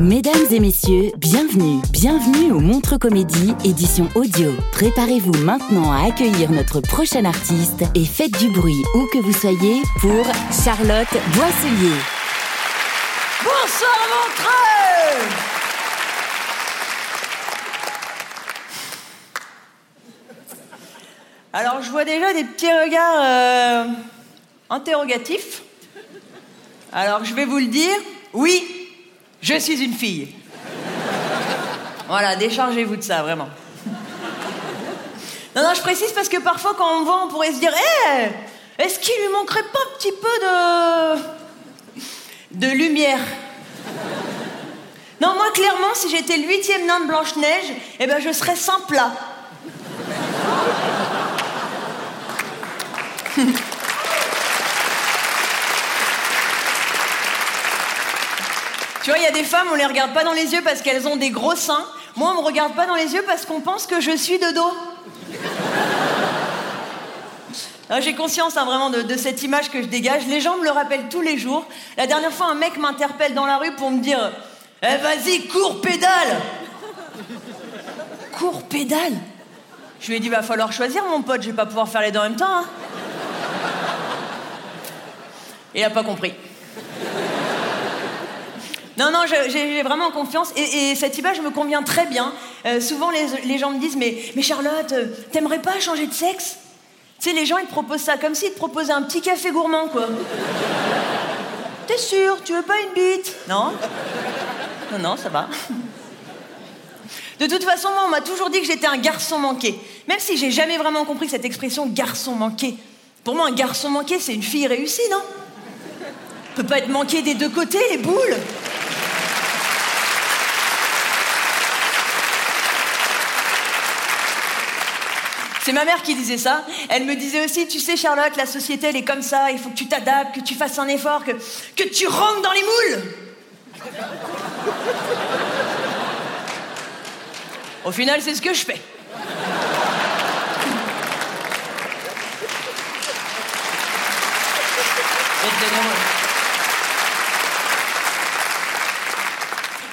Mesdames et messieurs, bienvenue, bienvenue au Montre Comédie, édition audio. Préparez-vous maintenant à accueillir notre prochain artiste et faites du bruit où que vous soyez pour Charlotte Boisselier. Bonsoir Montreux Alors je vois déjà des petits regards euh, interrogatifs. Alors je vais vous le dire, oui, je suis une fille. Voilà, déchargez-vous de ça, vraiment. Non, non, je précise parce que parfois quand on voit, on pourrait se dire, hé, est-ce qu'il lui manquerait pas un petit peu de... de lumière? Non, moi, clairement, si j'étais le huitième nain de Blanche-Neige, eh ben, je serais sans plat. Tu vois, il y a des femmes, on les regarde pas dans les yeux parce qu'elles ont des gros seins. Moi, on me regarde pas dans les yeux parce qu'on pense que je suis de dos. J'ai conscience hein, vraiment de, de cette image que je dégage. Les gens me le rappellent tous les jours. La dernière fois, un mec m'interpelle dans la rue pour me dire Eh, vas-y, cours, pédale Cours, pédale Je lui ai dit Va falloir choisir, mon pote, je vais pas pouvoir faire les deux en même temps. hein. Il a pas compris. Non, non, j'ai vraiment confiance. Et, et cette image me convient très bien. Euh, souvent, les, les gens me disent Mais, mais Charlotte, euh, t'aimerais pas changer de sexe? Tu sais, les gens, ils te proposent ça comme s'ils te proposaient un petit café gourmand, quoi. T'es sûr? Tu veux pas une bite? Non Non, non, ça va. De toute façon, moi, on m'a toujours dit que j'étais un garçon manqué. Même si j'ai jamais vraiment compris cette expression garçon manqué. Pour moi, un garçon manqué, c'est une fille réussie, non? Peut pas être manqué des deux côtés, les boules. C'est ma mère qui disait ça. Elle me disait aussi, tu sais Charlotte, la société elle est comme ça, il faut que tu t'adaptes, que tu fasses un effort, que, que tu rentres dans les moules. Au final, c'est ce que je fais.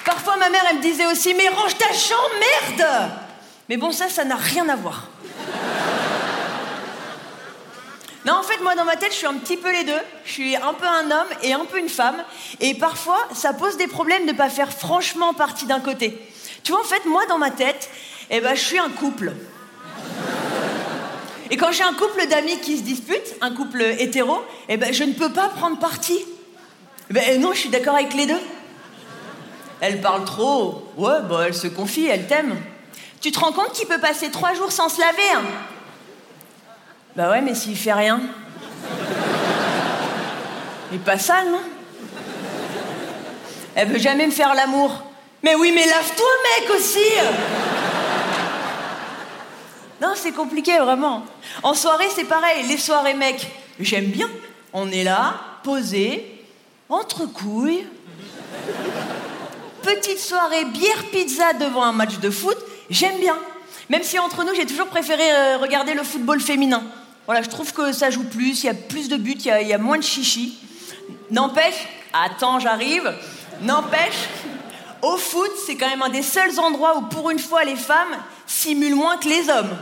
Parfois, ma mère, elle me disait aussi, mais range ta chambre, merde Mais bon, ça, ça n'a rien à voir. Non, en fait, moi, dans ma tête, je suis un petit peu les deux. Je suis un peu un homme et un peu une femme. Et parfois, ça pose des problèmes de pas faire franchement partie d'un côté. Tu vois, en fait, moi, dans ma tête, eh ben, je suis un couple. Et quand j'ai un couple d'amis qui se disputent, un couple hétéro, eh ben, je ne peux pas prendre parti. Eh Ben, non, je suis d'accord avec les deux. Elle parle trop. Ouais, bah elle se confie, elle t'aime. Tu te rends compte qu'il peut passer trois jours sans se laver hein? Bah ouais, mais s'il fait rien. Il est pas sale, non? Elle veut jamais me faire l'amour. Mais oui, mais lave-toi, mec, aussi Non, c'est compliqué, vraiment. En soirée, c'est pareil. Les soirées, mec, j'aime bien. On est là, posé, entre couilles. Petite soirée, bière, pizza devant un match de foot, j'aime bien. Même si entre nous, j'ai toujours préféré euh, regarder le football féminin. Voilà, je trouve que ça joue plus, il y a plus de buts, il y a- moins de chichi. N'empêche, attends, j'arrive. N'empêche, au foot, c'est quand même un des seuls endroits où, pour une fois, les femmes simulent moins que les hommes.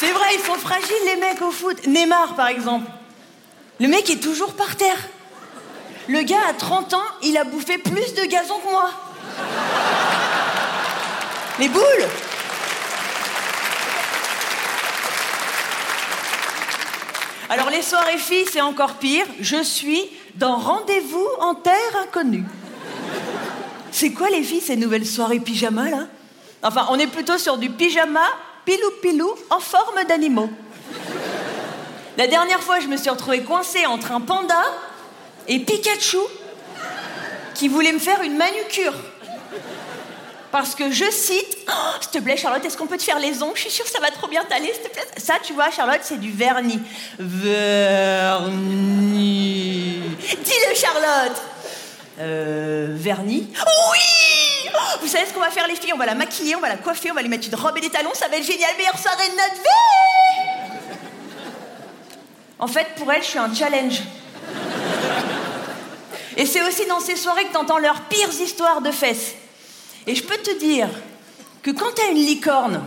C'est vrai, ils sont fragiles les mecs au foot. Neymar par exemple. Le mec est toujours par terre. Le gars à 30 ans, il a bouffé plus de gazon que moi. Les boules Alors les soirées filles, c'est encore pire. Je suis dans Rendez-vous en terre inconnue. C'est quoi les filles, ces nouvelles soirées pyjama là? Enfin, on est plutôt sur du pyjama pilou-pilou en forme d'animaux. La dernière fois, je me suis retrouvée coincée entre un panda et Pikachu qui voulait me faire une manucure. Parce que je cite, oh, s'il te plaît Charlotte, est-ce qu'on peut te faire les ongles? Je suis sûre que ça va trop bien t'aller, s'il te plaît. Ça, tu vois, Charlotte, c'est du vernis. Vernis. Dis-le, Charlotte. Euh, vernis. Oui Vous savez ce qu'on va faire, les filles? On va la maquiller, on va la coiffer, on va lui mettre une robe et des talons. Ça va être génial, meilleure soirée de notre vie En fait, pour elle, je suis un challenge. Et c'est aussi dans ces soirées que t'entends leurs pires histoires de fesses. Et je peux te dire que quand t'as une licorne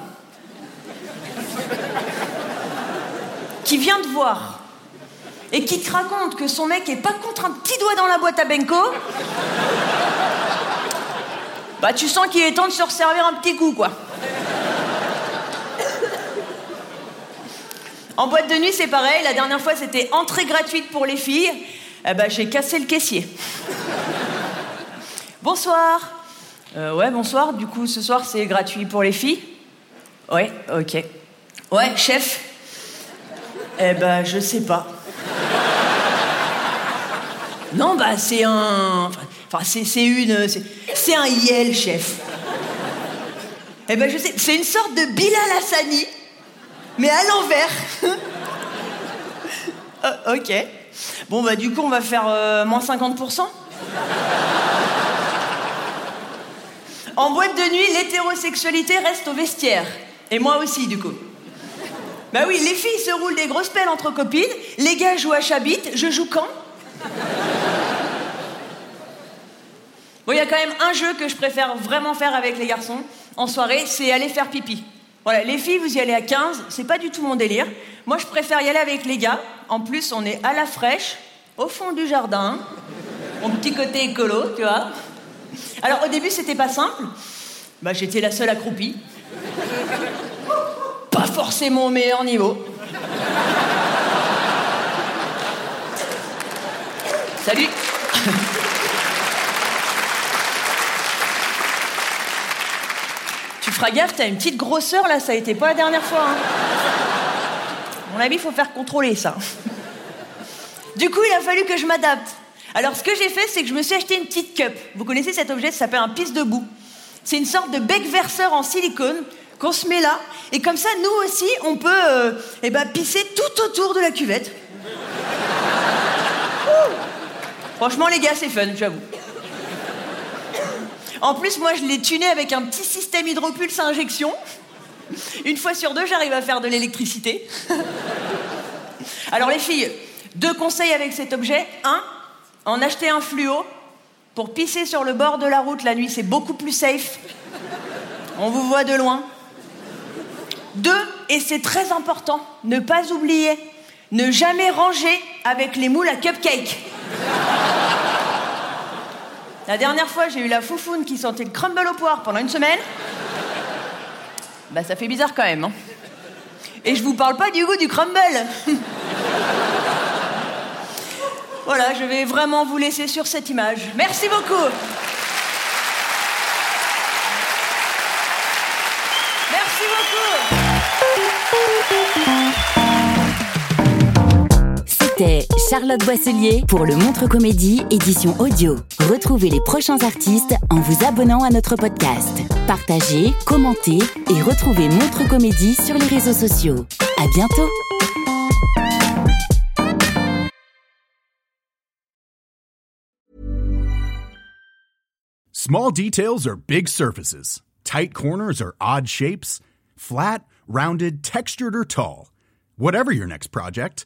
qui vient te voir et qui te raconte que son mec est pas contre un petit doigt dans la boîte à Benko, bah tu sens qu'il est temps de se resservir un petit coup, quoi. En boîte de nuit, c'est pareil. La dernière fois, c'était entrée gratuite pour les filles. Eh ben, j'ai cassé le caissier. Bonsoir. Euh, ouais, bonsoir. Du coup, ce soir, c'est gratuit pour les filles Ouais, ok. Ouais, chef Eh ben, je sais pas. Non, bah, c'est un. Enfin, c'est une. C'est un Yel, chef. Eh ben, je sais. C'est une sorte de Bilal Hassani, mais à l'envers. Euh, ok. Bon, bah, du coup, on va faire euh, moins 50%. En boîte de nuit, l'hétérosexualité reste au vestiaire. Et moi aussi, du coup. Bah oui, les filles se roulent des grosses pelles entre copines, les gars jouent à Chabit, je joue quand? Bon, il y a quand même un jeu que je préfère vraiment faire avec les garçons en soirée, c'est aller faire pipi. Voilà, les filles, vous y allez à 15, c'est pas du tout mon délire. Moi, je préfère y aller avec les gars. En plus, on est à la fraîche, au fond du jardin, mon petit côté écolo, tu vois. Alors au début, c'était pas simple. Bah, j'étais la seule accroupie. Pas forcément au meilleur niveau. Salut. tu feras gaffe, t'as une petite grosseur là, ça a été pas la dernière fois. Hein. Mon avis, il faut faire contrôler ça. Du coup, il a fallu que je m'adapte. Alors, ce que j'ai fait, c'est que je me suis acheté une petite cup. Vous connaissez cet objet, ça s'appelle un pisse debout. C'est une sorte de bec verseur en silicone qu'on se met là. Et comme ça, nous aussi, on peut euh, eh ben, pisser tout autour de la cuvette. Franchement, les gars, c'est fun, j'avoue. En plus, moi, je l'ai tuné avec un petit système hydropulse à injection. Une fois sur deux, j'arrive à faire de l'électricité. Alors, les filles, deux conseils avec cet objet. Un, en acheter un fluo pour pisser sur le bord de la route la nuit, c'est beaucoup plus safe. On vous voit de loin. Deux, et c'est très important, ne pas oublier, ne jamais ranger avec les moules à cupcake. La dernière fois, j'ai eu la foufoune qui sentait le crumble au poire pendant une semaine. Bah, ça fait bizarre quand même. Hein. Et je vous parle pas du goût du crumble. Voilà, je vais vraiment vous laisser sur cette image. Merci beaucoup. C'était Charlotte Boisselier pour le Montre Comédie édition audio. Retrouvez les prochains artistes en vous abonnant à notre podcast. Partagez, commentez et retrouvez Montre Comédie sur les réseaux sociaux. À bientôt. Small details are big surfaces. Tight corners are odd shapes. Flat, rounded, textured, or tall. Whatever your next project,